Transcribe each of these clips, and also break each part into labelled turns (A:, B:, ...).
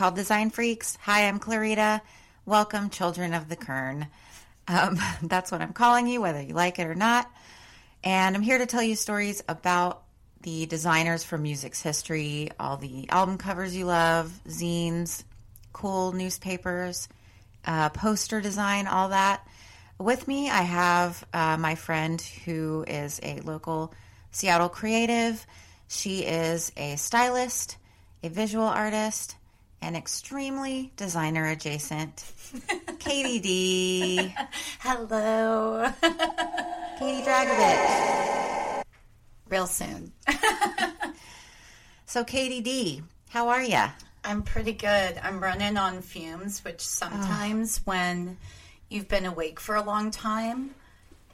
A: Called Design Freaks. Hi, I'm Clarita. Welcome, children of the Kern. Um, that's what I'm calling you, whether you like it or not. And I'm here to tell you stories about the designers from music's history, all the album covers you love, zines, cool newspapers, uh, poster design, all that. With me, I have uh, my friend who is a local Seattle creative. She is a stylist, a visual artist, and extremely designer adjacent. Katie D.
B: Hello.
A: Katie Dragovich.
B: Real soon.
A: So, Katie D, how are you?
B: I'm pretty good. I'm running on fumes, which sometimes oh. when you've been awake for a long time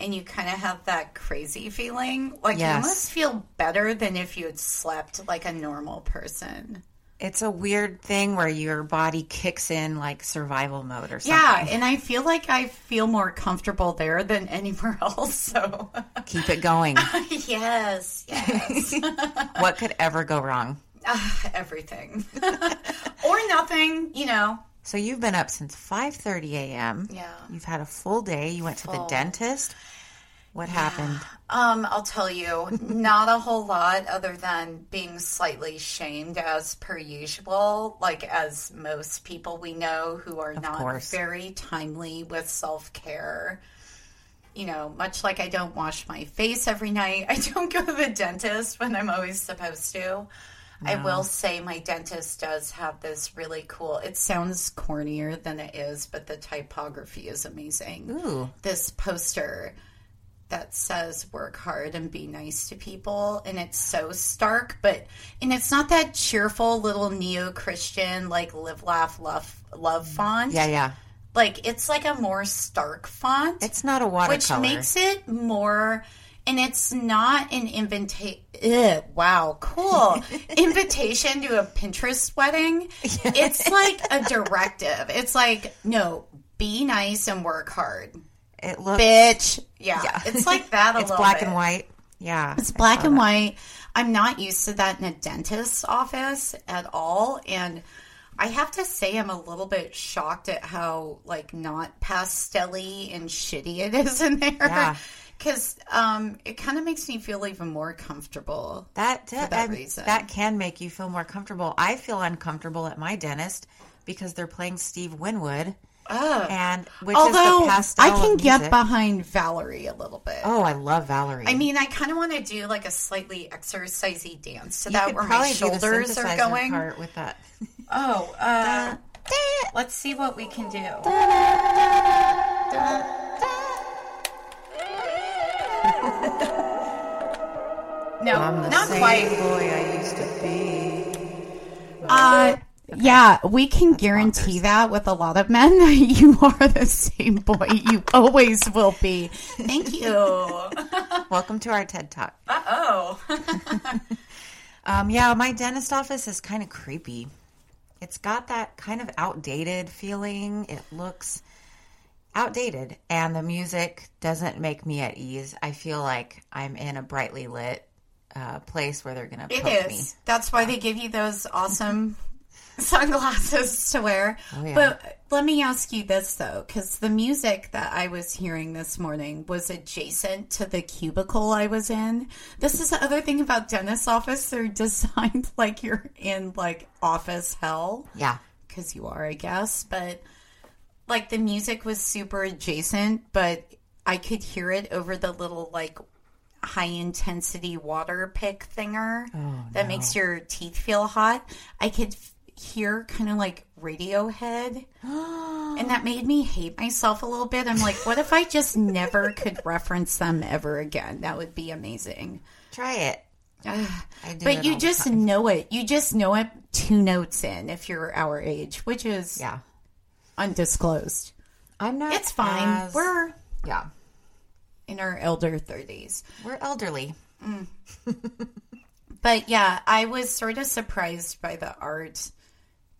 B: and you kind of have that crazy feeling, like
A: Yes.
B: you must feel better than if you had slept like a normal person.
A: It's a weird thing where your body kicks in like survival mode or something.
B: Yeah, and I feel like I feel more comfortable there than anywhere else. So,
A: Keep it going.
B: yes, yes.
A: what could ever go wrong?
B: Ah, everything. or nothing, you know.
A: So you've been up since 5:30 a.m.
B: Yeah.
A: You've had a full day. You went to the dentist. What happened?
B: Um, I'll tell you, not a whole lot other than being slightly shamed as per usual, like as most people we know who are not
A: course.
B: very timely with self care. You know, much like I don't wash my face every night, I don't go to the dentist when I'm always supposed to. I will say my dentist does have this really cool. It sounds cornier than it is, but the typography is amazing
A: Ooh.
B: this poster that says work hard and be nice to people and it's so stark but and it's not that cheerful little neo-christian like live laugh love love mm. font.
A: Yeah, yeah.
B: like it's like a more stark font
A: It's not a watercolor.
B: which makes it more and it's not an invitation wow cool. Invitation to a pinterest wedding it's like a directive. It's like no be nice and work hard
A: it looks
B: bitch. Yeah,
A: Yeah.
B: it's like that a
A: it's
B: little
A: black
B: bit.
A: and white. Yeah.
B: It's black and white. I'm not used to that in a dentist's office at all, and I have to say I'm a little bit shocked at how like not pastelly and shitty it is in there.
A: Yeah.
B: Because um, it kind of makes me feel even more comfortable.
A: That
B: that
A: that,
B: reason.
A: that can make you feel more comfortable. I feel uncomfortable at my dentist because they're playing Steve Winwood,
B: Oh.
A: and which
B: Although
A: is the pastel
B: I can get behind Valerie a little bit.
A: Oh, I love Valerie.
B: I mean, I kind of want to do like a slightly exercisey dance to
A: you
B: that where my
A: probably do the
B: shoulders are going.
A: part with that.
B: Oh, uh, let's see what we can do. No,
A: I'm the
B: not quite.
A: boy I used to be.
B: Uh, yeah, we can guarantee that with a lot of men. that You are the same boy you always will be. Thank you.
A: Welcome to our TED Talk.
B: Uh oh.
A: Um, yeah, my dentist office is kind of creepy. It's got that kind of outdated feeling. It looks outdated, and the music doesn't make me at ease. I feel like I'm in a brightly lit uh, place where they're going to
B: It
A: poke
B: is.
A: me.
B: That's why they give you those awesome sunglasses to wear.
A: Oh, yeah.
B: But let me ask you this though, because the music that I was hearing this morning was adjacent to the cubicle I was in. This is the other thing about dentist office; they're designed like you're in like office hell
A: Yeah.
B: because you are, I guess. But like the music was super adjacent, but I could hear it over the little like high intensity water pick thinger oh, that makes your teeth feel hot. I could hear kind of like Radiohead, and that made me hate myself a little bit. I'm like, what if I just never could reference them ever again? That would be amazing.
A: Try it. I do
B: But
A: it
B: you just
A: time.
B: know it. You just know it two notes in if you're our age, which is
A: Yeah.
B: undisclosed.
A: I'm not.
B: It's fine.
A: as-
B: We're
A: yeah.
B: in our elder 30s.
A: We're elderly. Mm.
B: But yeah, I was sort of surprised by the art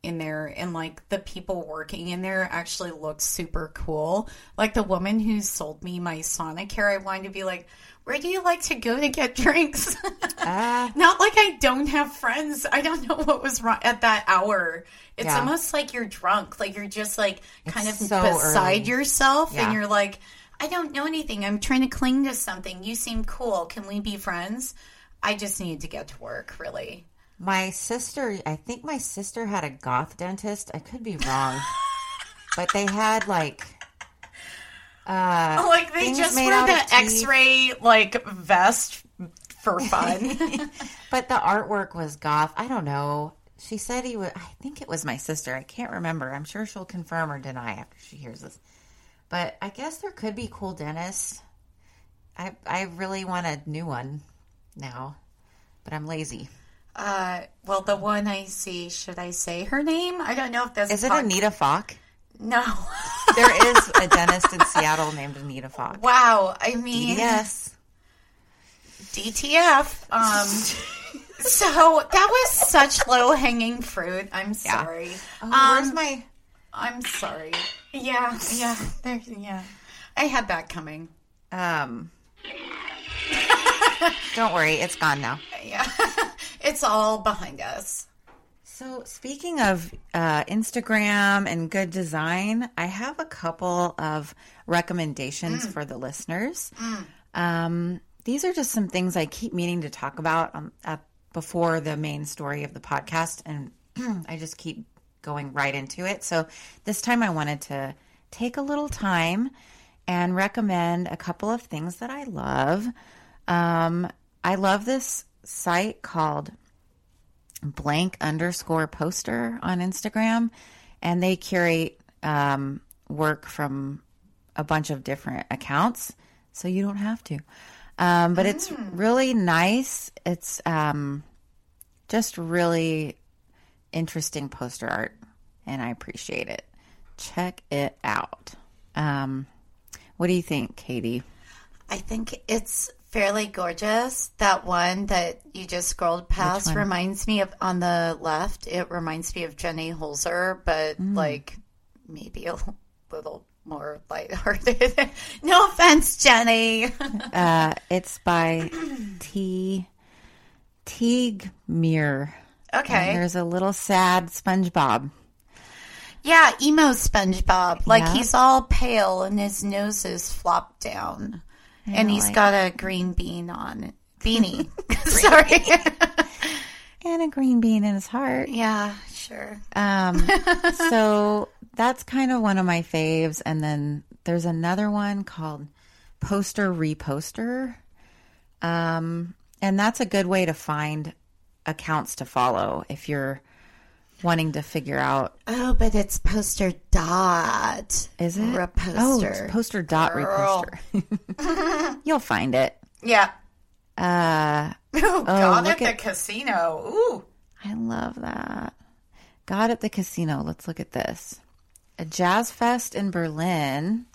B: in there and like the people working in there actually looked super cool. Like the woman who sold me my Sonicare, I wanted to be like, where do you like to go to get drinks?
A: Ah.
B: Not like I don't have friends. I don't know what was wrong at that hour. It's
A: Yeah.
B: almost like you're drunk. Like you're just like kind of
A: so
B: beside
A: early.
B: yourself
A: Yeah.
B: and you're like, I don't know anything. I'm trying to cling to something. You seem cool. Can we be friends? I just need to get to work, really.
A: My sister, I think my sister had a goth dentist. I could be wrong, but they had like uh,
B: Like they just wear the. X-ray like vest for fun.
A: But the artwork was goth. I don't know. She said he would. I think it was my sister. I can't remember. I'm sure she'll confirm or deny after she hears this. But I guess there could be cool dentists. I I really want a new one now, but I'm lazy.
B: Uh, well, the one I see, should I say her name? I don't know if this
A: Is it
B: pod-
A: Anita Falk?
B: No.
A: There is a dentist in Seattle named Anita Falk.
B: wow. I mean,
A: Yes.
B: DTF. Um, so that was such low hanging fruit. I'm sorry.
A: Oh,
B: Um,
A: where's my?
B: I'm sorry. Yeah, yeah, there, yeah. I had that coming.
A: Um. don't worry, it's gone now.
B: Yeah, it's all behind us.
A: So, speaking of uh, Instagram and good design, I have a couple of recommendations for the listeners. Um, these are just some things I keep meaning to talk about um, uh, before the main story of the podcast, and I just keep going right into it. So, this time I wanted to take a little time and recommend a couple of things that I love. Um, I love this site called blank underscore poster on Instagram, and they curate um, work from a bunch of different accounts, so you don't have to. Um, but it's really nice. It's um, just really interesting poster art, and I appreciate it. Check it out. Um, what do you think, Katie?
B: I think it's fairly gorgeous. That one that you just scrolled past reminds me of on the left. It reminds me of Jenny Holzer, but
A: Mm.
B: like maybe a little more lighthearted. no offense, Jenny.
A: Uh, it's by T. Teague Muir.
B: okay.
A: And there's a little sad SpongeBob.
B: Yeah, emo SpongeBob. Like
A: Yeah.
B: he's all pale and his nose is flopped down. And
A: I
B: he's got a green bean on beanie. Sorry.
A: and a green bean in his heart.
B: yeah, sure.
A: Um, so that's kind of one of my faves. And then there's another one called Poster Reposter. Um, and that's a good way to find accounts to follow if you're wanting to figure out
B: Oh, but it's poster dot.
A: is it
B: Reposter.
A: oh it's poster dot
B: Girl.
A: reposter you'll find it
B: Yeah.
A: uh
B: Oh, God, at- the casino. Ooh.
A: I love that. God at the casino. Let's look at this. a jazz fest in Berlin.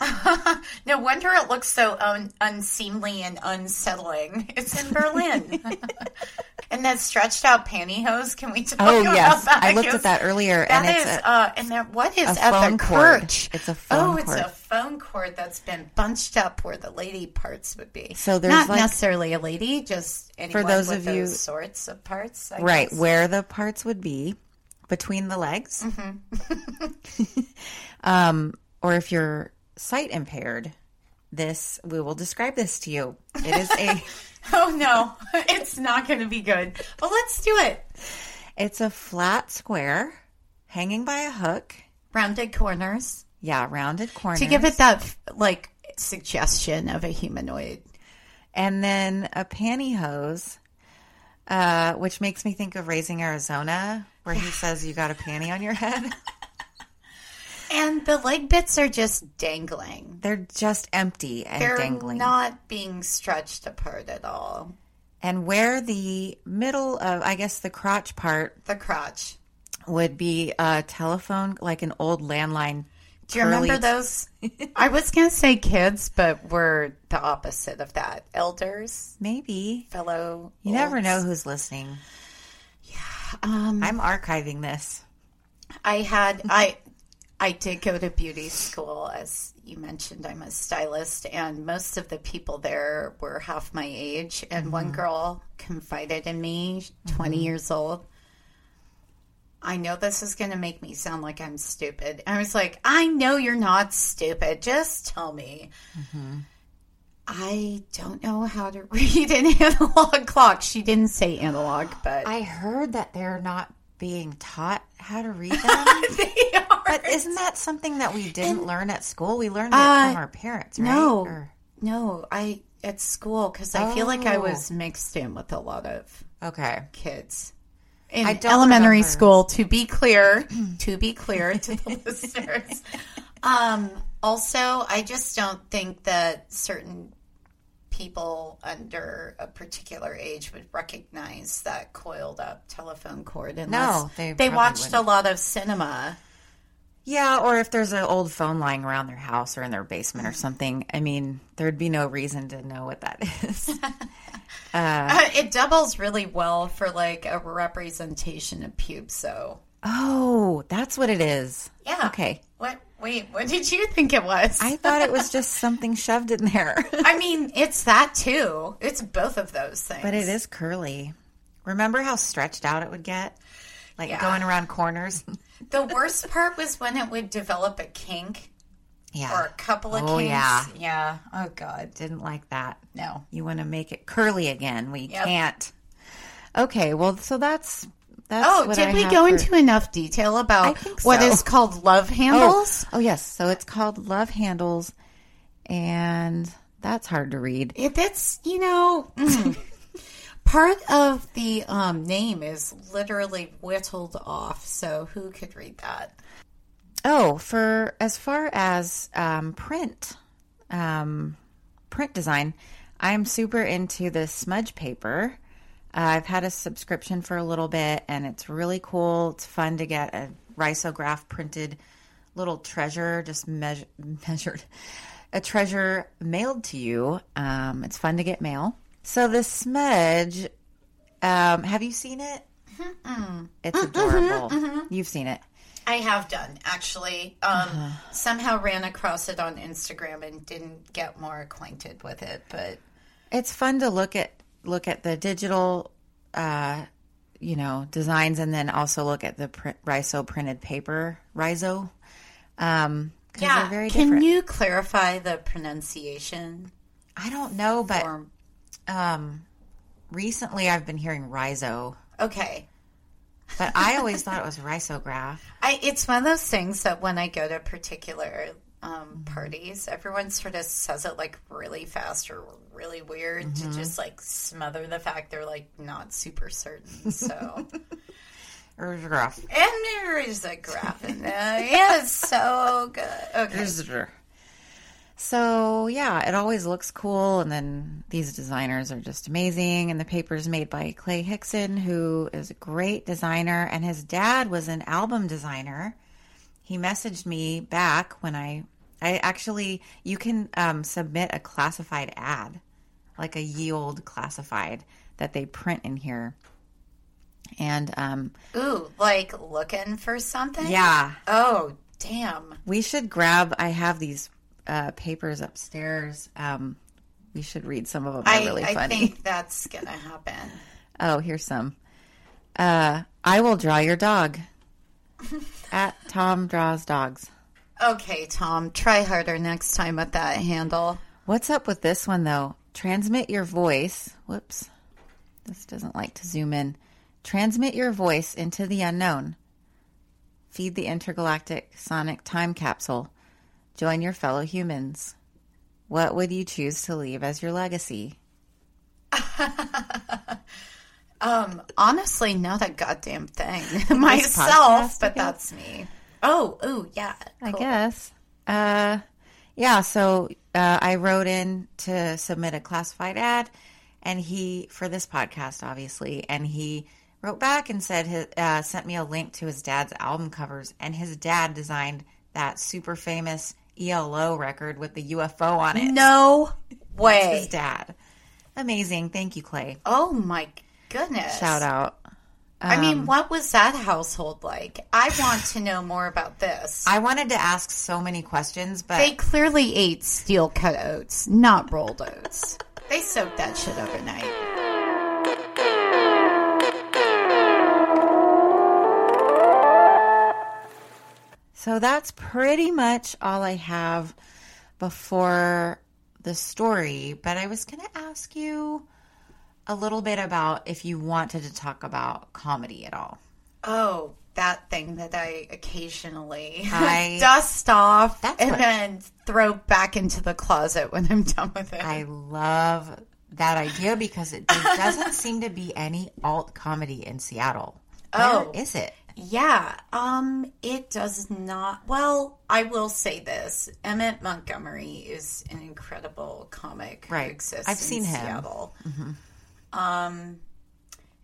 B: No wonder it looks so un- unseemly and unsettling. It's in Berlin. and that stretched out pantyhose. Can we talk about that?
A: Oh
B: about
A: yes,
B: that?
A: I looked at that earlier,
B: That
A: and
B: is,
A: it's a,
B: uh, and that what is
A: a
B: at
A: phone
B: the
A: cord.
B: crotch?
A: It's a phone
B: oh,
A: cord.
B: it's a phone cord that's been bunched up where the lady parts would be.
A: So there's
B: not
A: like-
B: necessarily a lady, just anyone
A: those of you-
B: sorts of parts. I
A: right
B: guess.
A: where the parts would be between the legs.
B: Mm-hmm.
A: um, or if you're sight impaired, this we will describe this to you. It is a
B: Oh no, it's not going to be good. But let's do it.
A: it's a flat square hanging by a hook.
B: Rounded corners
A: Yeah, rounded corners.
B: to give it that like suggestion of a humanoid.
A: and then a pantyhose, uh, which makes me think of Raising Arizona, where he says you got a panty on your head.
B: And the leg bits are just dangling.
A: They're just empty and
B: They're
A: dangling.
B: not being stretched apart at all.
A: and where the middle of, I guess, the crotch part
B: The crotch.
A: would be a telephone, like an old landline.
B: Do you remember those? I was going to say kids, but we're the opposite of that. Elders,
A: Maybe.
B: fellow.
A: You never know who's listening.
B: Um,
A: I'm archiving this.
B: I had I I did go to beauty school as you mentioned I'm a stylist and most of the people there were half my age and one mm-hmm. girl confided in me 20 mm-hmm. years old I know this is going to make me sound like I'm stupid. I was like, I know you're not stupid. Just tell me. Mm-hmm. I don't know how to read an analog clock. She didn't say analog, but
A: I heard that they're not being taught how to read them. but isn't that something that we didn't learn at school? We learned it
B: Uh,
A: from our parents, right?
B: No,
A: Or-
B: no, I at school because I feel like I
A: Oh.
B: was mixed in with a lot of
A: okay.
B: kids in elementary
A: remember.
B: school. To be clear, to be clear to the listeners. Um, also, I just don't think that certain people under a particular age would recognize that coiled up telephone cord unless
A: they
B: they watched
A: wouldn't.
B: a lot of cinema.
A: Yeah, or if there's an old phone lying around their house or in their basement or something, I mean, there'd be no reason to know what that is.
B: Uh, it doubles really well for like a representation of pubes. So
A: oh, that's what it is.
B: yeah.
A: Okay.
B: What? Wait. What did you think it was?
A: I thought it was just something shoved in there.
B: I mean, it's that too. It's both of those things.
A: but it is curly. Remember how stretched out it would get? Like
B: Yeah.
A: going around corners?
B: The worst part was when it would develop a kink
A: Yeah.
B: or a couple of
A: Oh,
B: kinks.
A: yeah.
B: Yeah. Oh God.
A: Didn't like that.
B: No.
A: You want to make it curly again. We
B: Yep.
A: can't. Okay, well, so that's that's.
B: Oh, did
A: I
B: we go
A: for-
B: into enough detail about
A: think
B: what
A: so.
B: is called love
A: Oh,
B: handles?
A: oh yes. So it's called Love Handles, and that's hard to read.
B: It, it's you know mm. part of the um, name is literally whittled off. So who could read that?
A: Oh, for as far as um, print, um, print design, I'm super into the smudge paper. Uh, I've had a subscription for a little bit, and it's really cool. It's fun to get a risograph printed little treasure, just measure, measured, a treasure mailed to you. Um, it's fun to get mail. So the smudge, um, have you seen it? It's adorable. You've seen it.
B: I have done actually. Um,
A: Uh-huh.
B: Somehow ran across it on Instagram and didn't get more acquainted with it, but
A: it's fun to look at look at the digital uh you know designs and then also look at the print, riso printed paper riso um
B: yeah.
A: they're very
B: Can
A: different
B: you clarify the pronunciation?
A: i don't know but
B: Or,
A: um recently i've been hearing riso
B: okay.
A: but i always thought it was risograph
B: I, it's one of those things that when I go to particular um, parties, everyone sort of says it like really fast or really weird
A: Mm-hmm.
B: to just like smother the fact they're like not super certain. So,
A: Risograph.
B: and there is a graph in there. Yeah, it's so good. Okay.
A: So yeah, it always looks cool, and then these designers are just amazing. And the paper is made by Clay Hickson, who is a great designer, and his dad was an album designer he messaged me back when I I actually you can um, submit a classified ad, like a ye old classified that they print in here. And um,
B: Ooh, like looking for something?
A: yeah,
B: Oh, damn.
A: we should grab. I have these uh, papers upstairs. Um, we should read some of them. They're
B: I,
A: really
B: I think that's to happen.
A: Oh, here's some. Uh, I will draw your dog. At Tom draws dogs.
B: Okay, Tom, try harder next time with that handle.
A: What's up with this one though? Transmit your voice. Whoops. This doesn't like to zoom in. Transmit your voice into the unknown. Feed the intergalactic sonic time capsule. Join your fellow humans. What would you choose to leave as your legacy?
B: Um, honestly, not a goddamn thing myself,
A: I
B: but that's me. Oh, ooh, yeah.
A: I guess. Uh, yeah. So uh, I wrote in to submit a classified ad, and he for this podcast, obviously, and he wrote back and said his, uh, sent me a link to his dad's album covers, and his dad designed that super famous ELO record with the UFO on it.
B: No
A: That's
B: way.
A: his dad. Amazing. Thank you, Clay.
B: Oh my goodness.
A: Shout out.
B: I
A: Um,
B: mean, what was that household like? I want to know more about this.
A: I wanted to ask so many questions, but
B: they clearly ate steel cut oats, not rolled oats. they soaked that shit overnight.
A: So that's pretty much all I have before the story. But I was going to ask you a little bit about if you wanted to talk about comedy at all.
B: Oh, that thing that I occasionally
A: I-
B: dust off and then throw back into the closet when I'm done with it.
A: I love that idea because it there doesn't seem to be any alt comedy in Seattle. Where
B: Oh.
A: is it?
B: Yeah, um, it does not. Well, I will say this: Emmett Montgomery is an incredible comic
A: Right.
B: who exists.
A: I've
B: in
A: seen him.
B: Seattle. Um,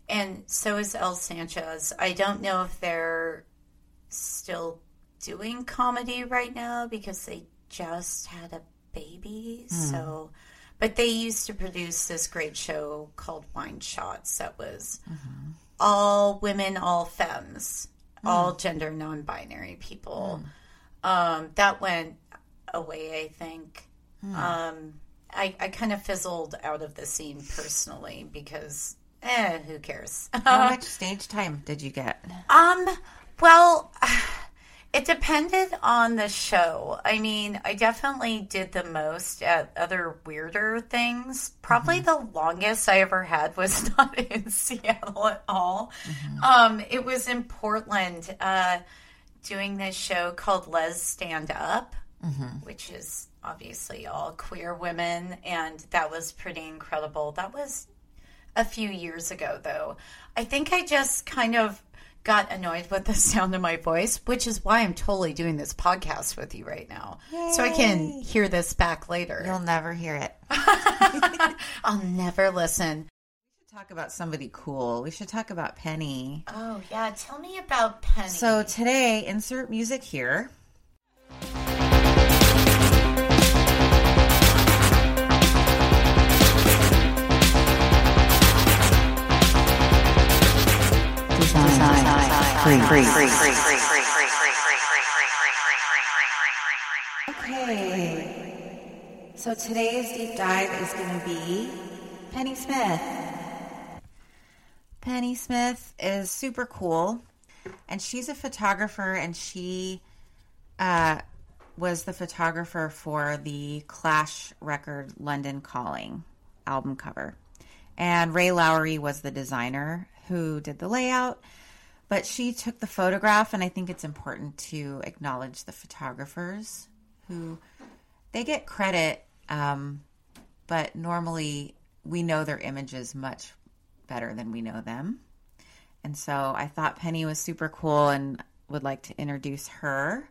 B: and so is El Sanchez. I don't know if they're still doing comedy right now because they just had a baby. So, but they used to produce this great show called Wine Shots that was all women, all femmes, all gender non-binary people. Um, that went away, I think. Um, I, I kind of fizzled out of the scene personally because, eh, who cares?
A: How much stage time did you get?
B: Um, well, it depended on the show. I mean, I definitely did the most at other weirder things. Probably the longest I ever had was not in Seattle at all. Um, it was in Portland, uh, doing this show called Les Stand Up, which is obviously all queer women, and that was pretty incredible. That was a few years ago, though. I think I just kind of got annoyed with the sound of my voice, which is why I'm totally doing this podcast with you right now. So I can hear this back later.
A: You'll never hear it.
B: I'll never listen.
A: We should talk about somebody cool. We should talk about Pennie.
B: Oh, yeah. Tell me about Pennie.
A: So today, insert music here. Okay. So today's deep dive is going to be Pennie Smith. Pennie Smith is super cool, and she's a photographer, and she uh, was the photographer for the Clash record "London Calling" album cover, and Ray Lowry was the designer who did the layout. But she took the photograph, and I think it's important to acknowledge the photographers who they get credit, um, but normally we know their images much better than we know them. And so I thought Pennie was super cool and would like to introduce her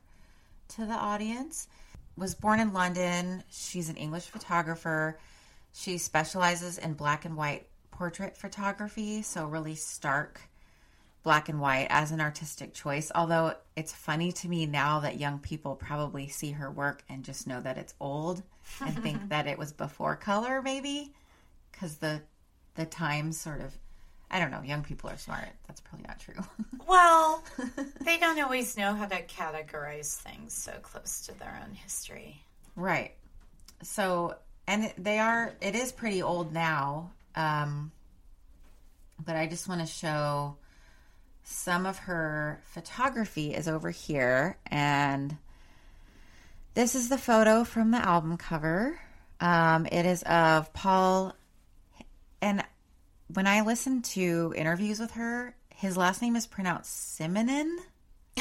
A: to the audience. Was born in London. She's an English photographer. She specializes in black and white portrait photography, so really stark black and white as an artistic choice. Although it's funny to me now that young people probably see her work and just know that it's old and think that it was before color, maybe because the the times sort of. I don't know. Young people are smart. That's probably not true.
B: Well, they don't always know how to categorize things so close to their own history.
A: Right. So, and they are, it is pretty old now. Um, but I just want to show some of her photography is over here. And this is the photo from the album cover. Um, it is of Paul. And when I listen to interviews with her, his last name is pronounced Simonon.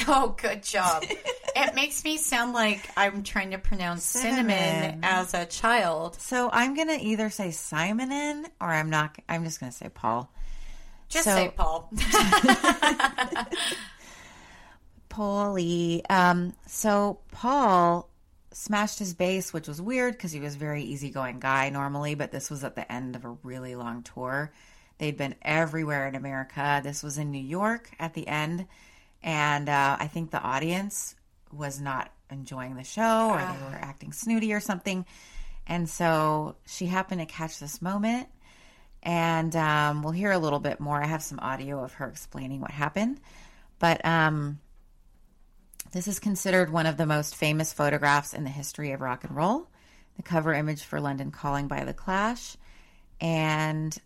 B: Oh, good job. it makes me sound like I'm trying to pronounce cinnamon,
A: Cinnamon.
B: as a child.
A: So I'm gonna either say Simonon or I'm not. I'm just gonna say Paul.
B: Just
A: So-
B: say Paul.
A: Paulie. Um, so Paul smashed his bass, which was weird because he was a very easygoing guy normally, but this was at the end of a really long tour. They'd been everywhere in America. This was in New York at the end, and uh, I think the audience was not enjoying the show or they were acting snooty or something. And so she happened to catch this moment, and um, we'll hear a little bit more. I have some audio of her explaining what happened, but um, this is considered one of the most famous photographs in the history of rock and roll. The cover image for London Calling by The Clash. And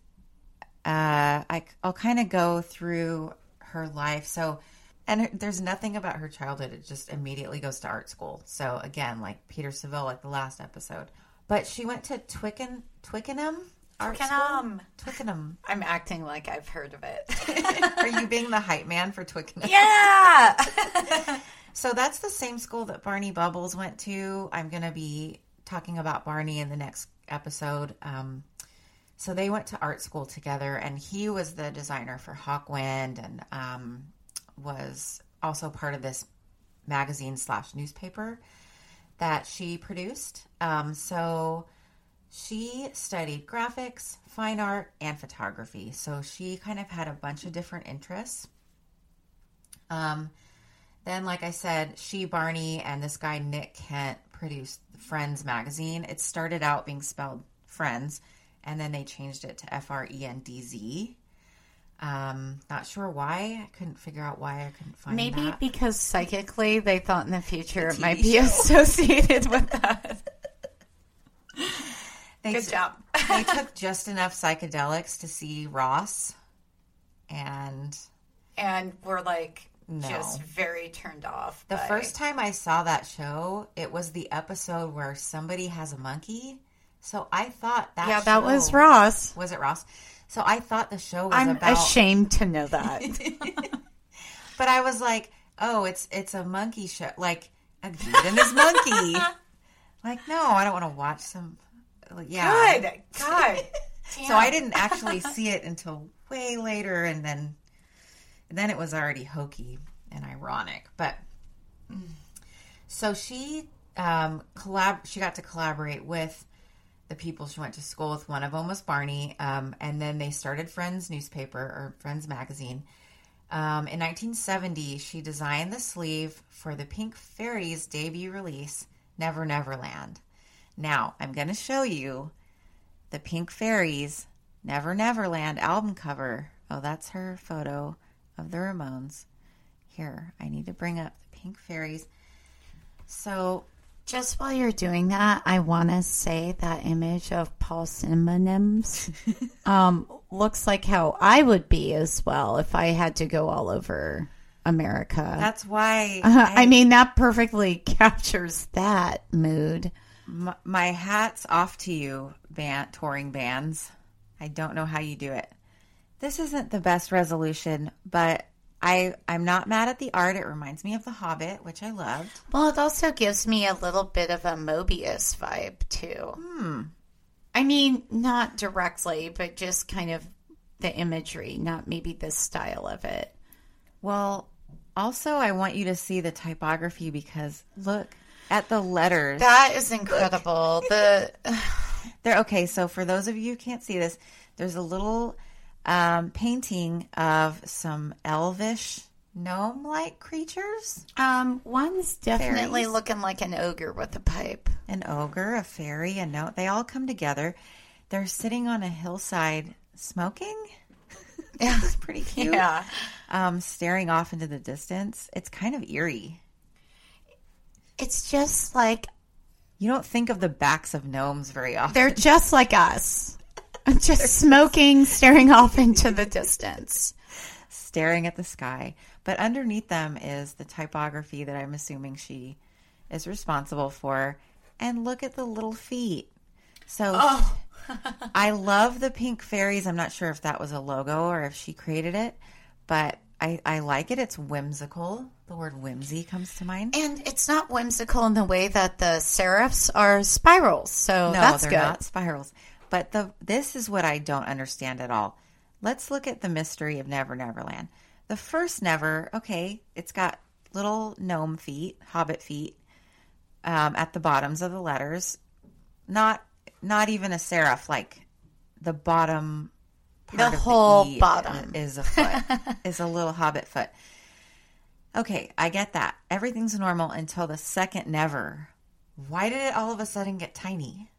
A: uh, I, I'll kind of go through her life. So, and there's nothing about her childhood. It just immediately goes to art school. So, again, like Peter Saville, like the last episode. But she went to Twicken, Twickenham?
B: Twickenham.
A: Twickenham.
B: I'm acting like I've heard of it.
A: Are you being the hype man for Twickenham?
B: yeah.
A: So that's the same school that Barney Bubbles went to. I'm going to be talking about Barney in the next episode. Um, so they went to art school together, and he was the designer for Hawkwind and um, was also part of this magazine slash newspaper that she produced. Um, so she studied graphics, fine art, and photography. So she kind of had a bunch of different interests. Um, then, like I said, she, Barney, and this guy, Nick Kent, produced Friends magazine. It started out being spelled Friends, and then they changed it to F R E N D Z. Um, not sure why. I couldn't figure out why I couldn't find
B: Maybe
A: that.
B: because psychically they thought in the future it might be
A: show.
B: associated with that.
A: They
B: Good
A: t-
B: job.
A: they took just enough psychedelics to see Ross, and
B: and we're like
A: No.
B: just very turned off.
A: The
B: by-
A: first time I saw that show, it was the episode where somebody has a monkey. So I thought that
B: yeah, that was Ross.
A: Was it Ross? So I thought the show was
B: I'm
A: about
B: ashamed to know that.
A: But I was like, "Oh, it's it's a monkey show, like a dude and his monkey." Like, no, I don't want to watch some like, yeah.
B: Good God.
A: So I didn't actually see it until way later and then then it was already hokey and ironic. But so she um collab she got to collaborate with the people she went to school with. One of them was Barney. Um, and then they started Friends newspaper or Friends magazine. Um, in 1970, she designed the sleeve for the Pink Fairies debut release, Never Never Neverland. Now, I'm going to show you the Pink Fairies Never Neverland album cover. Oh, that's her photo of the Ramones. Here, I need to bring up the Pink Fairies. So,
B: Just while you're doing that, I want to say that image of Paul Synonyms um, looks like how I would be as well if I had to go all over America.
A: that's why
B: I, mean, that perfectly captures that mood.
A: My, my hat's off to you, band, touring bands. I don't know how you do it. This isn't the best resolution, but I I'm not mad at the art. It reminds me of The Hobbit, which I loved.
B: Well, it also gives me a little bit of a Mobius vibe, too.
A: Hmm.
B: I mean, not directly, but just kind of the imagery, not maybe the style of it.
A: Well, also I want you to see the typography because look at the letters.
B: That is incredible. the
A: they're Okay, so for those of you who can't see this, there's a little um, painting of some elvish gnome like creatures
B: Um, one's definitely
A: Fairies?
B: looking like an ogre with a pipe.
A: an ogre, a fairy, a gnome. They all come together. They're sitting on a hillside smoking.
B: Yeah.
A: It's pretty cute.
B: Yeah.
A: Um, staring off into the distance. It's kind of eerie.
B: It's just like
A: You don't think of the backs of gnomes very often.
B: they're just like us. Just smoking, staring off into the distance.
A: staring at the sky. But underneath them is the typography that I'm assuming she is responsible for. And look at the little feet. So oh. I love the pink fairies. I'm not sure if that was a logo or if she created it, but I, I like it. It's whimsical. The word whimsy comes to mind.
B: And it's not whimsical in the way that the serifs are spirals. So
A: No,
B: that's
A: they're
B: good.
A: not spirals. But the this is what I don't understand at all. Let's look at the mystery of Never Neverland. The first Never, okay, it's got little gnome feet, hobbit feet, um, at the bottoms of the letters. Not not even a serif, like the bottom part
B: The whole
A: E
B: bottom.
A: is a foot, is a little hobbit foot. Okay, I get that. Everything's normal until the second Never. Why did it all of a sudden get tiny?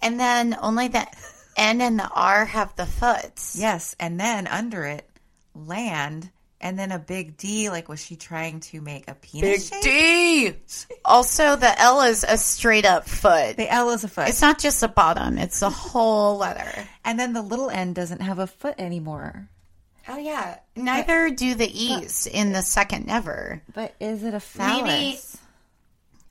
B: And then only the N and the R have the foots.
A: Yes, and then under it, land, and then a big D. Like, was she trying to make a penis shape?
B: D. Also, the L is a straight up foot.
A: The L is a foot,
B: It's not just the bottom; it's a whole letter.
A: and then the little N doesn't have a foot anymore.
B: Oh yeah. Neither do the E's in the second never.
A: But is it a phallus?
B: Maybe-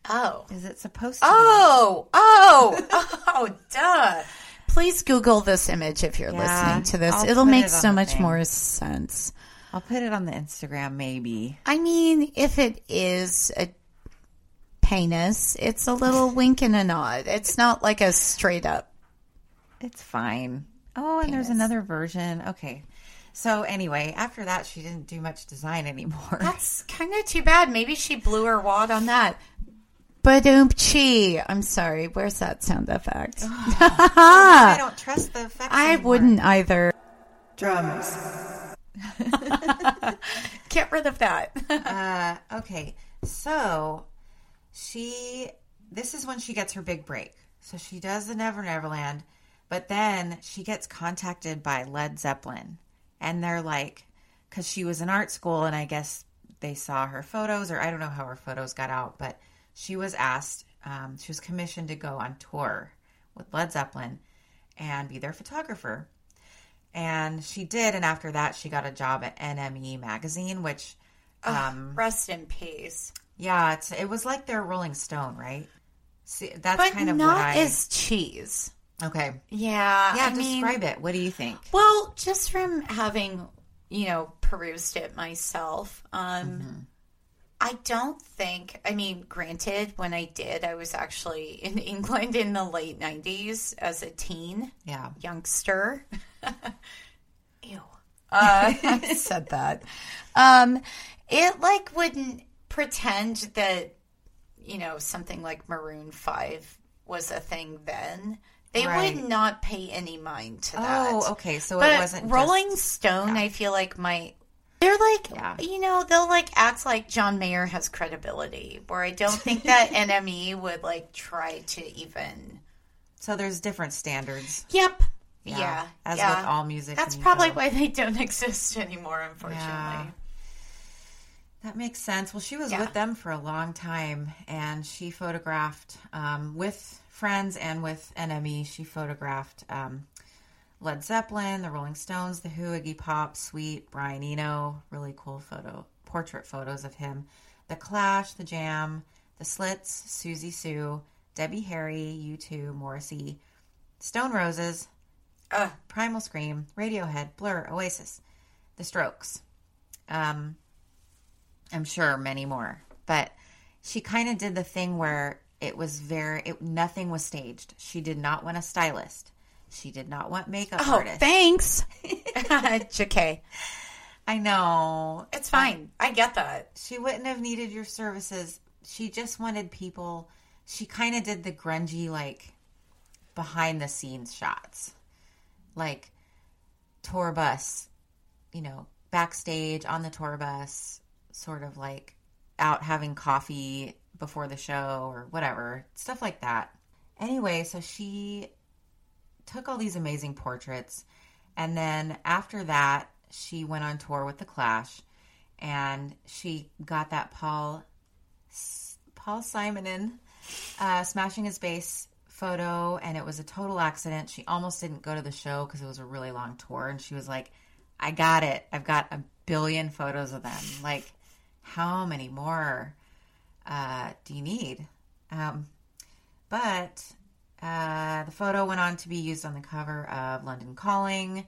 B: Oh.
A: Is it supposed to?
B: Oh. Oh. oh. Duh. Please Google this image if you're
A: Yeah,
B: listening to this.
A: I'll
B: It'll make
A: it
B: so much
A: thing.
B: more sense.
A: Be? I'll put it on the Instagram, maybe.
B: I mean, if it is a penis, it's a little wink and a nod. It's not like a straight up.
A: It's fine. Oh, and there's another version. Okay. So anyway, after that, she didn't do much design anymore.
B: That's kind of too bad. Maybe she blew her wad on that. Badoom chi. I'm sorry. Where's that sound effect?
A: Oh, I don't trust the effects.
B: I
A: anymore.
B: wouldn't either.
A: Drums.
B: Get rid of that.
A: Uh, okay, so she. This is when she gets her big break. So she does the Never Neverland, but then she gets contacted by Led Zeppelin, and they're like, because she was in art school, and I guess they saw her photos, or I don't know how her photos got out, but she was asked. Um, she was commissioned to go on tour with Led Zeppelin and be their photographer. And she did, and after that, she got a job at NME magazine, which um,
B: Rest in peace.
A: yeah, it's it was like their Rolling Stone, right? See, that's
B: But
A: kind of
B: not
A: what I.
B: as cheese.
A: okay,
B: Yeah.
A: yeah.
B: I mean,
A: describe it. What do you think?
B: Well, just from having, you know, perused it myself, um, I don't think, I mean, granted, when I did, I was actually in England in the late 90s as a teen
A: Yeah,
B: youngster. Ew. Uh, I said that. Um, it like wouldn't pretend that, you know, something like Maroon 5 was a thing then. They
A: Right.
B: would not pay any mind to that.
A: Oh, okay. So
B: But
A: it wasn't just-
B: Rolling Stone, I feel like might. They're like,
A: Yeah.
B: you know, they'll like act like John Mayer has credibility, where I don't think that NME would like try to even.
A: so there's different standards.
B: Yep. Yeah.
A: as
B: yeah.
A: with all music.
B: That's probably
A: go.
B: why they don't exist anymore, unfortunately.
A: Yeah. That makes sense. Well, she was
B: Yeah.
A: with them for a long time, and she photographed um, with friends and with NME. She photographed um, Led Zeppelin, the Rolling Stones, the Who, Iggy Pop, Sweet, Brian Eno. Really cool photo, portrait photos of him. The Clash, The Jam, The Slits, Siouxsie Sioux, Debbie Harry, U2, Morrissey, Stone Roses, Primal Scream, Radiohead, Blur, Oasis, The Strokes. Um, I'm sure many more, but she kind of did the thing where it was very it, nothing was staged. She did not want a stylist. She did not want makeup
B: Oh,
A: artists.
B: thanks. JK.
A: I know.
B: It's fine. I get that.
A: She wouldn't have needed your services. She just wanted people. She kind of did the grungy like behind the scenes shots. Like tour bus, you know, backstage on the tour bus, sort of like out having coffee before the show or whatever, stuff like that. Anyway, so she took all these amazing portraits. And then after that, she went on tour with The Clash and she got that Paul Paul Simonon uh, smashing his bass photo, and it was a total accident. She almost didn't go to the show because it was a really long tour, and she was like, "I got it. I've got a billion photos of them. Like, how many more uh, do you need?" Um, but uh, the photo went on to be used on the cover of London Calling,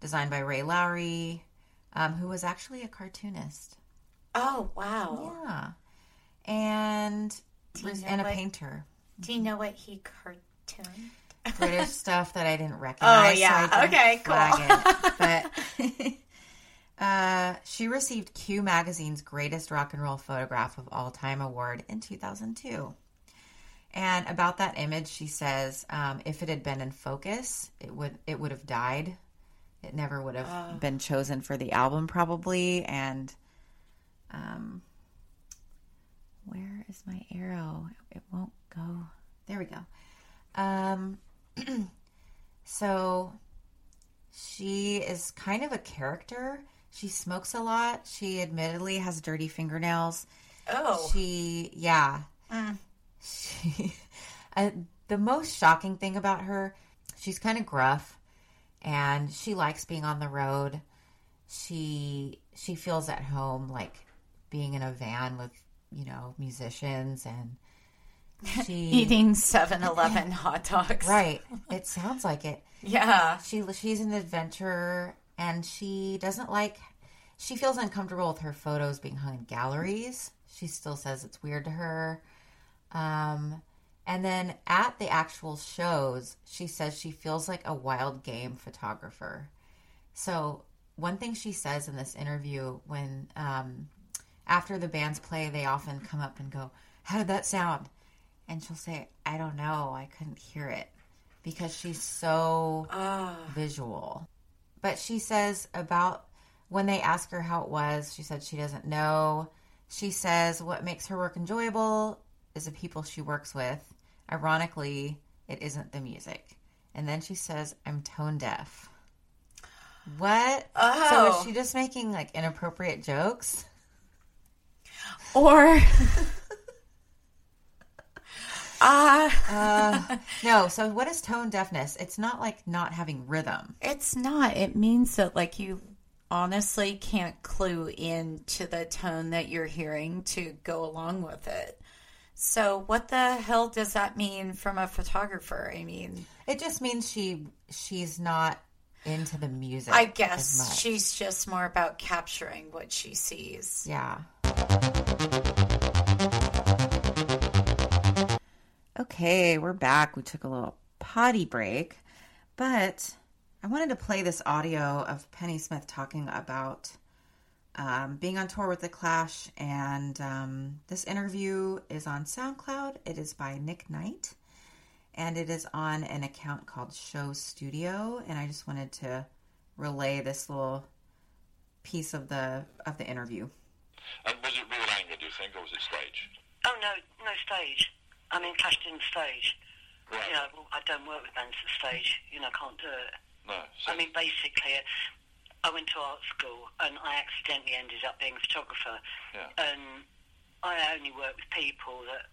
A: designed by Ray Lowry, um, who was actually a cartoonist.
B: Oh wow!
A: Yeah, and
B: Do you know
A: and a painter.
B: Do you know what he cartooned?
A: British stuff that I didn't recognize. so
B: yeah.
A: Didn't
B: Okay, cool.
A: it. But uh, she received Q Magazine's Greatest Rock and Roll Photograph of All Time award in 2002. And about that image, she says, um, if it had been in focus, it would it would have died. It never would have been chosen for the album, probably. And um, where is my arrow? It won't go. There we go. Um, so she is kind of a character. She smokes a lot. She admittedly has dirty fingernails.
B: Oh,
A: She, yeah. She, uh, the most shocking thing about her, she's kind of gruff, and she likes being on the road. She she feels at home, like being in a van with you know musicians, and she
B: eating 7-Eleven hot dogs.
A: right. It sounds like it.
B: Yeah.
A: She she's an adventurer and she doesn't like she feels uncomfortable with her photos being hung in galleries. She still says it's weird to her. Um and then at the actual shows, she says she feels like a wild game photographer. So, one thing she says in this interview when um after the bands play, they often come up and go, "How did that sound?" And she'll say, "I don't know. I couldn't hear it." Because she's so ah. visual. But she says about when they ask her how it was, she said she doesn't know. She says what makes her work enjoyable is the people she works with. Ironically, it isn't the music. And then she says, I'm tone deaf. What? Oh. So
B: Oh.
A: is she just making like inappropriate jokes?
B: Or. Ah.
A: No, so what is tone deafness? It's not like not having rhythm.
B: It's not. It means that like you honestly can't clue into the tone that you're hearing to go along with it. So what the hell does that mean from a photographer? I mean,
A: It just means she she's not into the music.
B: I guess she's just more about capturing what she sees.
A: Yeah. Okay, we're back. We took a little potty break, but I wanted to play this audio of Pennie Smith talking about um, being on tour with The Clash. And um, this interview is on SoundCloud. It is by Nick Knight, and it is on an account called Show Studio. And I just wanted to relay this little piece of the of the interview.
C: And was it real anger, do you think, or was it stage?
D: Oh no, no stage. I mean, Clash didn't stage.
C: Right.
D: You know, I don't work with bands at stage. You know, I can't do it.
C: No. So,
D: I mean, basically, I went to art school and I accidentally ended up being a photographer.
C: Yeah.
D: And I only work with people that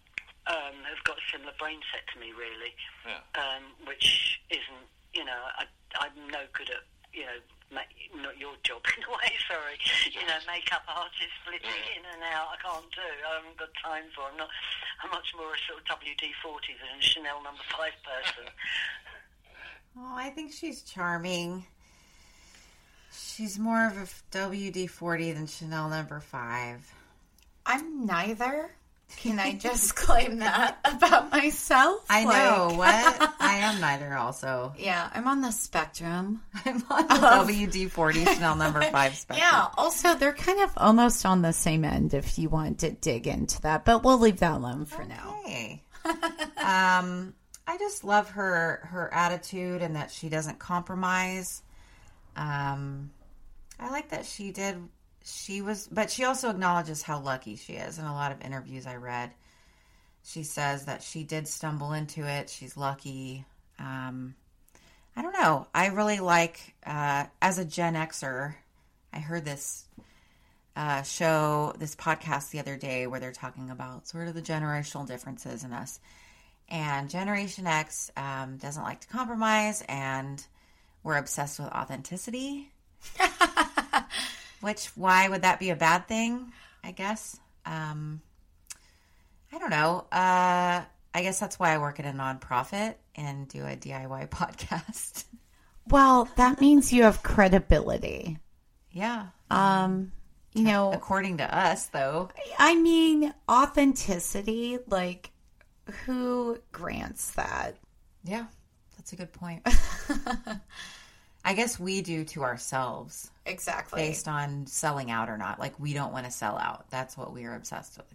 D: um, have got a similar brain set to me, really.
C: Yeah.
D: Um, which isn't, you know, I, I'm no good at, you know, ma- not your job in a way, sorry. You know, makeup artist, flitting
C: Yeah.
D: in and out, I can't do. I haven't got time for. I'm not. I'm much more a sort of WD-40 than a Chanel number five person.
A: Oh, I think she's charming. She's more of a WD 40 than Chanel number five.
B: I'm neither. Can I just claim that about myself?
A: I know what? I am neither also.
B: Yeah, I'm on the spectrum.
A: I'm on the WD 40 Chanel number five spectrum.
B: Yeah, also, they're kind of almost on the same end if you want to dig into that, but we'll leave that alone for now.
A: Hey. um, I just love her her attitude and that she doesn't compromise. Um, I like that she did. She was, but she also acknowledges how lucky she is. In a lot of interviews I read, she says that she did stumble into it. She's lucky. Um, I don't know. I really like, uh, as a Gen Xer, I heard this uh, show, this podcast the other day where they're talking about sort of the generational differences in us. And Generation X um, doesn't like to compromise, and we're obsessed with authenticity. Which, why would that be a bad thing? I guess. Um, I don't know. Uh, I guess that's why I work at a nonprofit and do a DIY podcast.
B: Well, that means you have credibility.
A: yeah.
B: Um, you know,
A: According to us, though.
B: I mean, authenticity, like, who grants that?
A: Yeah, that's a good point. I guess we do to ourselves
B: Exactly.
A: based on selling out or not. Like, we don't want to sell out. That's what we are obsessed with.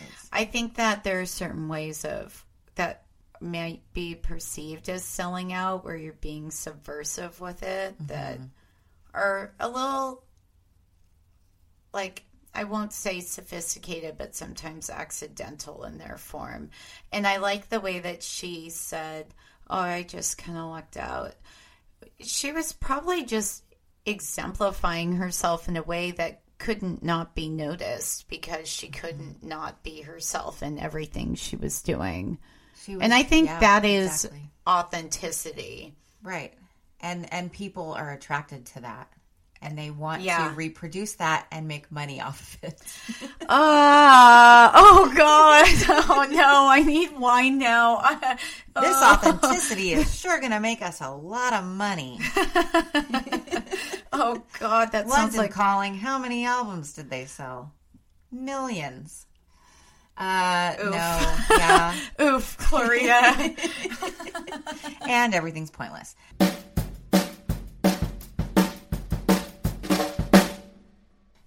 A: Is-
B: I think that there are certain ways of that might be perceived as selling out where you're being subversive with it mm-hmm. that are a little like I won't say sophisticated, but sometimes accidental in their form. And I like the way that she said, Oh, I just kind of lucked out. She was probably just exemplifying herself in a way that couldn't not be noticed because she couldn't mm-hmm. not be herself in everything she was doing.
A: She was-
B: And I think
A: yeah,
B: that is
A: exactly.
B: authenticity.
A: right. And and people are attracted to that, and they want
B: Yeah.
A: to reproduce that and make money off of it.
B: Ah, oh God. Oh no, I need wine now.
A: this authenticity is sure going to make us a lot of money.
B: oh God, that sounds like
A: Calling. How many albums did they sell? Millions. Uh, no, yeah,
B: oof, Clarita.
A: and everything's pointless.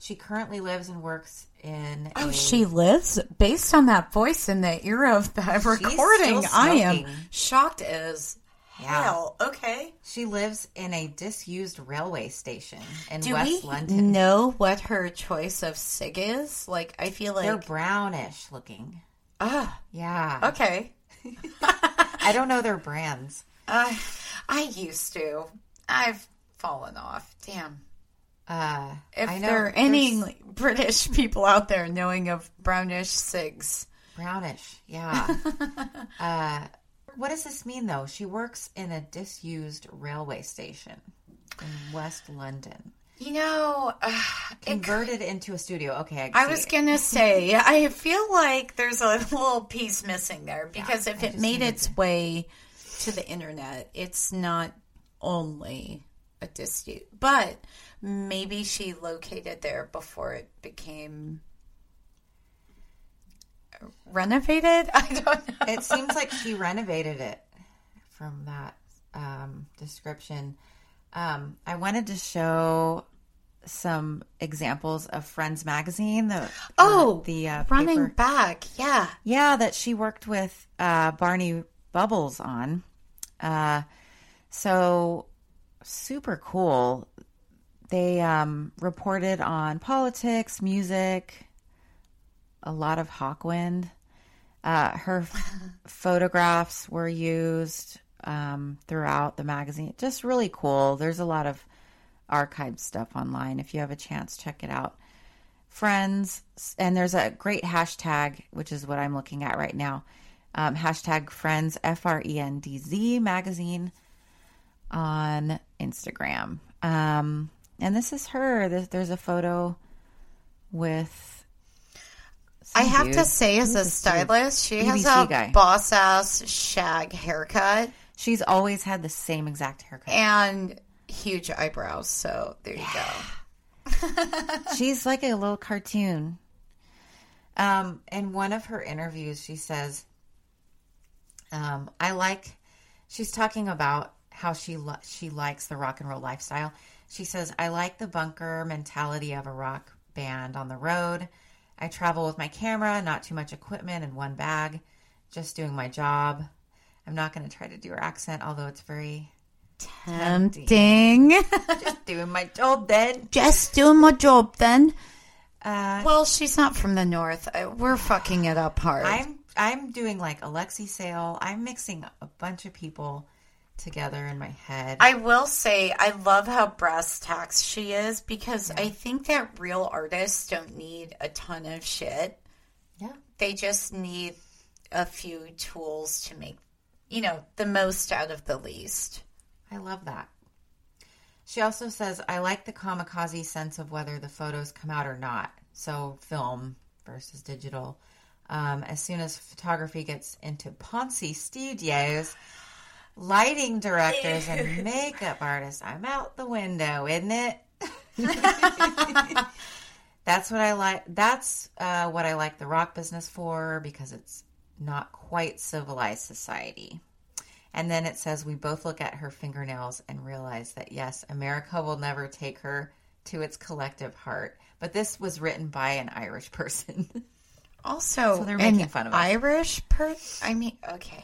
A: She currently lives and works in.
B: Oh,
A: a-
B: she lives based on that voice in the era of that recording. I am shocked as
A: Yeah.
B: hell. Okay.
A: She lives in a disused railway station in
B: Do
A: West
B: we
A: London.
B: know what her choice of cig is? Like, I feel like They're
A: brownish looking.
B: ah,
A: Yeah,
B: okay.
A: I don't know their brands.
B: I I used to. I've fallen off. Damn.
A: Uh,
B: If
A: I know
B: there are any
A: there's
B: British people out there knowing of brownish cigs,
A: brownish, yeah. uh, what does this mean though? She works in a disused railway station in West London,
B: you know, uh, it
A: converted into a studio. Okay, I,
B: I was gonna say, I feel like there's a little piece missing there because if
A: I
B: it made its way to the internet, it's not only a dispute, but maybe she located there before it became renovated. I don't know.
A: It seems like she renovated it from that um, description. Um, I wanted to show some examples of Frendz magazine. The
B: Oh,
A: the uh,
B: running
A: paper.
B: back, yeah.
A: Yeah, that she worked with uh, Barney Bubbles on. Uh, so super cool. They um, reported on politics, music, a lot of Hawkwind. Uh, her photographs were used um, throughout the magazine. Just really cool. There's a lot of archived stuff online. If you have a chance, check it out Frendz and there's a great hashtag which is what i'm looking at right now um, hashtag Frendz f-r-e-n-d-z magazine on instagram um, and this is her there's, there's a photo with
B: I have
A: dude.
B: to say, as a stylist, she has a
A: guy.
B: boss ass shag haircut
A: she's always had the same exact haircut
B: and huge eyebrows. So there you go.
A: She's like a little cartoon. Um, in one of her interviews, she says, um, "I like." She's talking about how she li- she likes the rock and roll lifestyle. She says, "I like the bunker mentality of a rock band on the road. I travel with my camera, not too much equipment, in one bag, just doing my job. I'm not going to try to do her accent, although it's very
B: tempting.
A: Just doing my job then.
B: Just doing my job then.
A: Uh,
B: Well, she's not from the north. Uh, We're fucking it up hard.
A: I'm I'm doing like Alexei Sayle. I'm mixing a bunch of people together in my head.
B: I will say I love how brass tacks she is because I think that real artists don't need a ton of shit.
A: yeah.
B: They just need a few tools to make, you know, the most out of the least.
A: I love that. She also says, I like the kamikaze sense of whether the photos come out or not. So, film versus digital. Um, as soon as photography gets into Ponzi studios, lighting directors and makeup artists, I'm out the window, isn't it? That's what I like. That's uh, what I like the rock business for because it's not quite civilized society. And then it says, We both look at her fingernails and realize that, yes, America will never take her to its collective heart. But this was written by an Irish person.
B: Also,
A: So they're making fun of us.
B: Irish per. I mean, okay,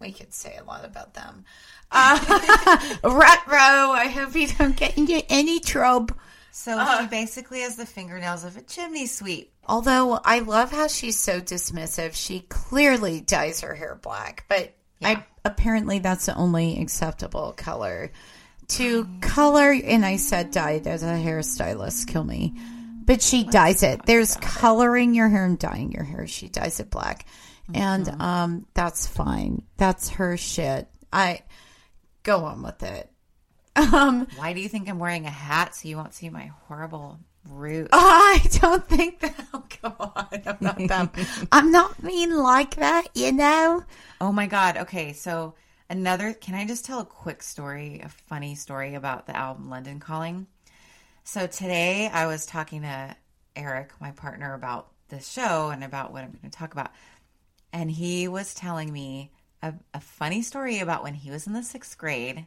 B: we could say a lot about them. Uh, Retro. I hope you don't get into any trouble.
A: so she basically has the fingernails of a chimney sweep.
B: Although I love how she's so dismissive, she clearly dyes her hair black, but I apparently that's the only acceptable color. To color, and I said dyed as a hairstylist, kill me. But she dyes it. There's coloring your hair and dyeing your hair. She dyes it black. And um that's fine. That's her shit. I go on with it. Um
A: Why do you think I'm wearing a hat so you won't see my horrible root?
B: I don't think that. Oh, come on. I'm not that. I'm not mean like that, you know?
A: Oh my God. Okay. So, another, can I just tell a quick story, a funny story about the album London Calling? So, today I was talking to Eric, my partner, about this show and about what I'm going to talk about. And he was telling me a, a funny story about when he was in the sixth grade.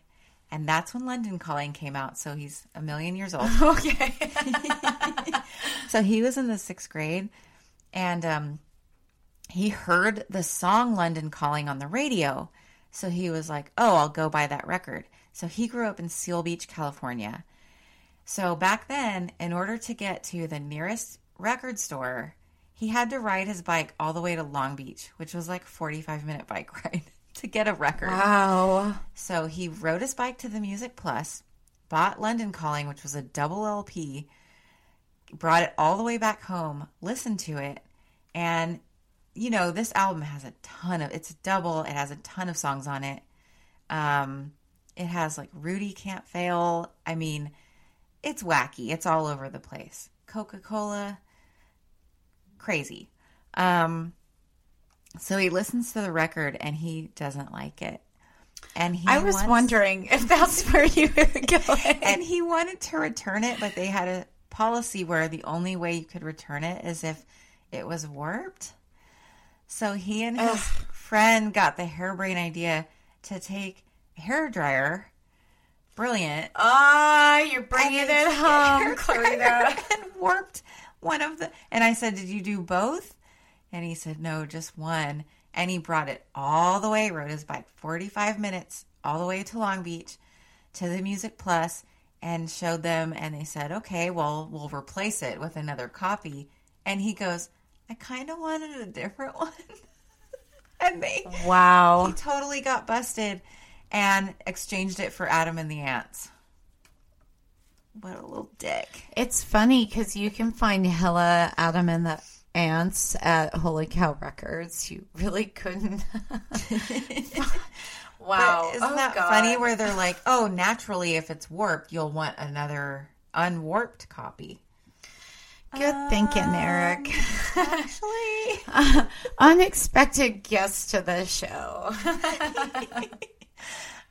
A: And that's when London Calling came out. So, he's a million years old.
B: Okay.
A: So he was in the sixth grade and um, he heard the song London Calling on the radio. So he was like, oh, I'll go buy that record. So he grew up in Seal Beach, California. So back then, in order to get to the nearest record store, he had to ride his bike all the way to Long Beach, which was like a 45 minute bike ride to get a record.
B: Wow.
A: So he rode his bike to the Music Plus, bought London Calling, which was a double LP, brought it all the way back home, listened to it, and you know, this album has a ton of it's double, it has a ton of songs on it. Um it has like Rudy Can't Fail. I mean, it's wacky. It's all over the place. Coca-Cola crazy. Um so he listens to the record and he doesn't like it. And he
B: I was
A: wants-
B: wondering if that's where you were going.
A: and he wanted to return it, but they had a policy where the only way you could return it is if it was warped. So he and his friend got the harebrained idea to take a hair dryer, brilliant,
B: Ah, you're bringing it home, Clarita.
A: and warped one of the. And I said, "Did you do both?" And he said, "No, just one." And he brought it all the way, rode his bike forty-five minutes all the way to Long Beach to the Music Plus, and showed them. And they said, "Okay, well, we'll replace it with another copy." And he goes, "I kind of wanted a different one." and they
B: Wow.
A: he totally got busted and exchanged it for Adam and the Ants. What a little dick.
B: It's funny because you can find hella Adam and the Ants at Holy Cow Records. You really couldn't. wow.
A: But isn't
B: Oh,
A: that
B: God.
A: funny where they're like, oh, naturally, if it's warped, you'll want another unwarped copy?
B: Good thinking, um, Eric.
A: Actually,
B: Unexpected guest to the show.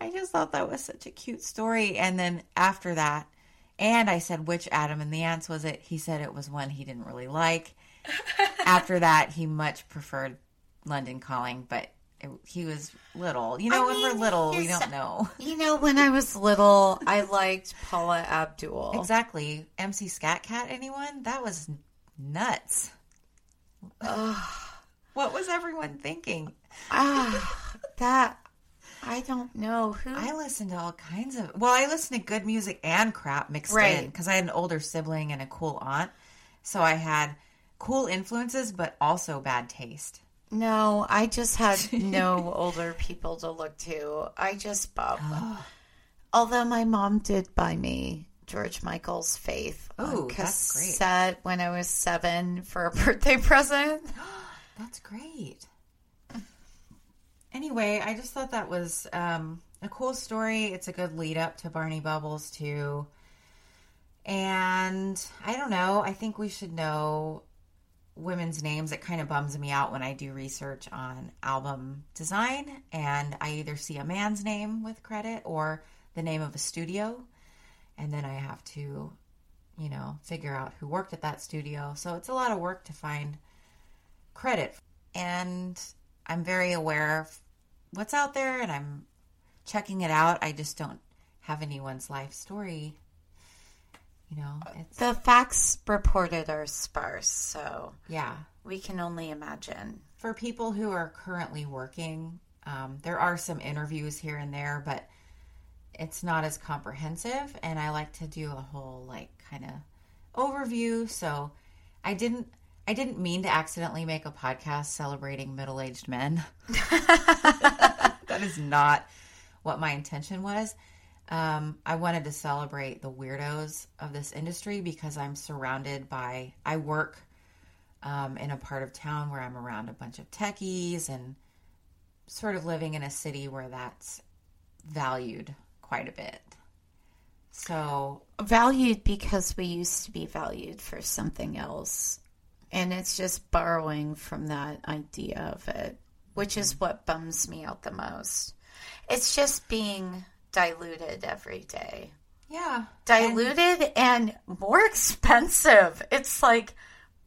A: I just thought that was such a cute story. And then after that, and I said, which Adam and the Ants was it? He said it was one he didn't really like. after that, he much preferred London Calling, but it, he was little. You know,
B: I
A: when we're little, we don't know.
B: You know, when I was little, I liked Paula Abdul.
A: Exactly. MC Scat Cat, anyone? That was nuts. what was everyone thinking?
B: Ah, that I don't know who.
A: I listen to all kinds of. Well, I listen to good music and crap mixed in because I had an older sibling and a cool aunt, so I had cool influences, but also bad taste.
B: no, I just had no older people to look to. I just bought. Although my mom did buy me George Michael's Faith on
A: Ooh, that's great.
B: cassette when I was seven for a birthday present.
A: That's great. Anyway, I just thought that was um, a cool story. It's a good lead up to Barney Bubbles too. And I don't know. I think we should know women's names. It kind of bums me out when I do research on album design and I either see a man's name with credit or the name of a studio. And then I have to, you know, figure out who worked at that studio. So it's a lot of work to find credit. And I'm very aware of what's out there and I'm checking it out. I just don't have anyone's life story. You know, it's
B: The facts reported are sparse, so
A: yeah.
B: we can only imagine.
A: For people who are currently working, um, there are some interviews here and there, but it's not as comprehensive. And I like to do a whole like kind of overview. So I didn't. I didn't mean to accidentally make a podcast celebrating middle-aged men. that is not what my intention was. Um, I wanted to celebrate the weirdos of this industry because I'm surrounded by. I work um, in a part of town where I'm around a bunch of techies and sort of living in a city where that's valued quite a bit. So
B: Valued because we used to be valued for something else. And it's just borrowing from that idea of it, which is what bums me out the most. It's just being diluted every day.
A: yeah,
B: Diluted and more expensive. It's like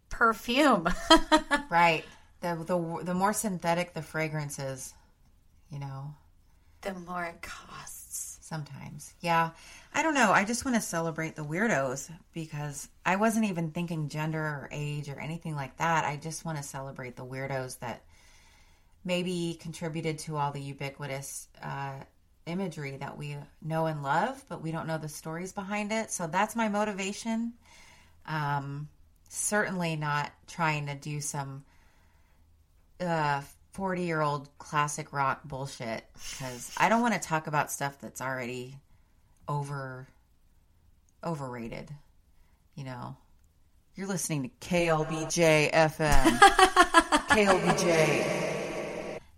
B: perfume.
A: right. The the the more synthetic the fragrance is, you know,
B: the more it costs.
A: sometimes. Yeah. I don't know. I just want to celebrate the weirdos because I wasn't even thinking gender or age or anything like that. I just want to celebrate the weirdos that maybe contributed to all the ubiquitous uh, imagery that we know and love, but we don't know the stories behind it. So that's my motivation. Um, certainly not trying to do some uh 40 year old classic rock bullshit because I don't want to talk about stuff that's already over overrated. You know, you're listening to KLBJ FM. KLBJ.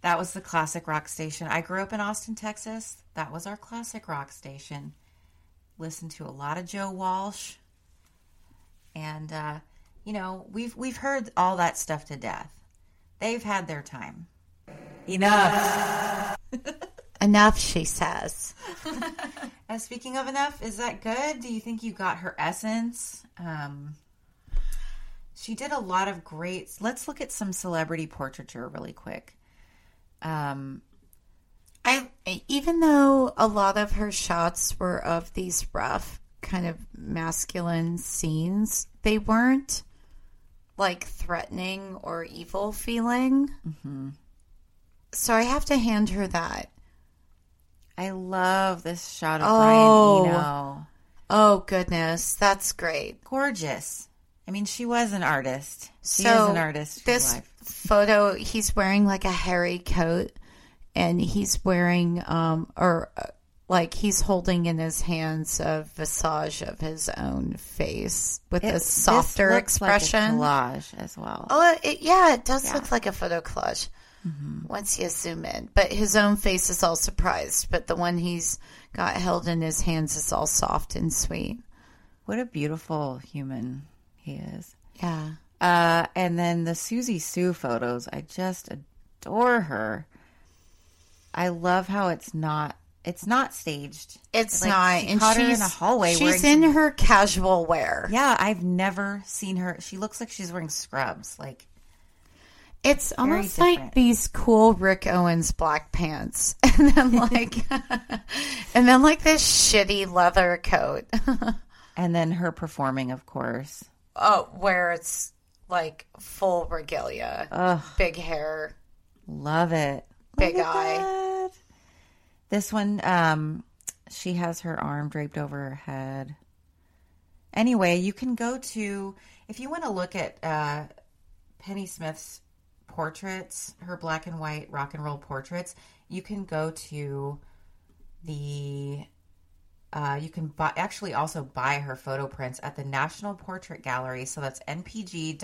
A: That was the classic rock station. I grew up in Austin, Texas. That was our classic rock station. Listened to a lot of Joe Walsh. And uh, you know, we've we've heard all that stuff to death. They've had their time. Enough.
B: Enough, she says.
A: Uh, speaking of enough, is that good? Do you think you got her essence? Um, she did a lot of great. Let's look at some celebrity portraiture really quick. Um,
B: I even though a lot of her shots were of these rough kind of masculine scenes, they weren't like threatening or evil feeling. So I have to hand her that.
A: I love this shot of
B: Oh.
A: Brian Eno.
B: Oh goodness, that's great.
A: Gorgeous. I mean, she was an artist. She
B: so
A: is an artist.
B: This
A: life.
B: photo, he's wearing like a hairy coat, and he's wearing um or uh, like he's holding in his hands a visage of his own face with
A: It-
B: a softer expression.
A: like a collage as well.
B: Oh, it, yeah, it does
A: Yeah.
B: look like a photo collage once you zoom in. But his own face is all surprised. But the one he's got held in his hands is all soft and sweet.
A: What a beautiful human he is.
B: Yeah.
A: Uh, and then the Siouxsie Sioux photos, I just adore her. I love how it's not it's not staged.
B: It's
A: Like,
B: not.
A: she
B: and
A: caught her
B: she's
A: in a hallway
B: She's in
A: some-
B: her casual wear.
A: Yeah, I've never seen her. She looks like she's wearing scrubs. Like
B: It's almost like these cool Rick Owens black pants, and then like, and then like this shitty leather coat.
A: and then her performing, of course.
B: oh, where it's like full regalia,
A: Ugh,
B: big hair.
A: love it.
B: Big
A: Look
B: eye.
A: that. This one, um, she has her arm draped over her head. Anyway, you can go to if you want to look at uh, Pennie Smith's portraits, her black and white rock and roll portraits. You can go to the. Uh, you can buy, actually also buy her photo prints at the National Portrait Gallery. So that's npg.org.uk.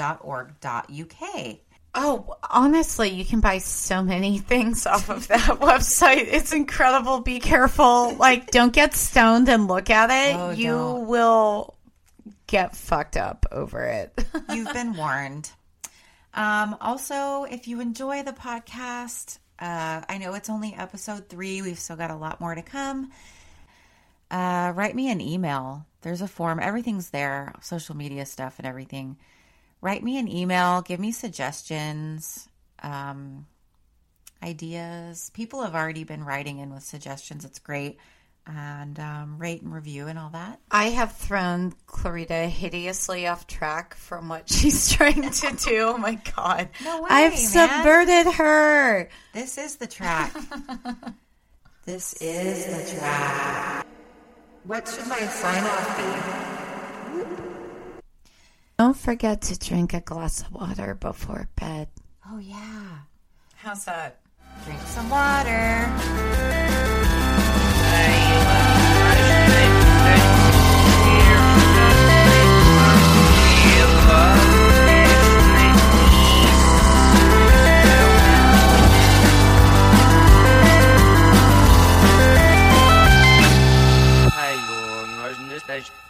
B: Oh, honestly, you can buy so many things off of that website. It's incredible. Be careful. Like, don't get stoned and look at it.
A: Oh,
B: you will get fucked up over it.
A: You've been warned. Um, also, if you enjoy the podcast, uh, I know it's only episode three. We've still got a lot more to come. Uh, write me an email. There's a form. Everything's there, social media stuff and everything. Write me an email. Give me suggestions, um, ideas. People have already been writing in with suggestions. It's great. And um, rate and review and all that.
B: I have thrown Clarita hideously off track from what she's trying to do. Oh my God.
A: No way,
B: I've
A: man.
B: subverted her.
A: This is the track. this is the track. What should my sign off be?
B: Don't forget to drink a glass of water before bed.
A: Oh, yeah.
B: How's that?
A: Drink some water. massage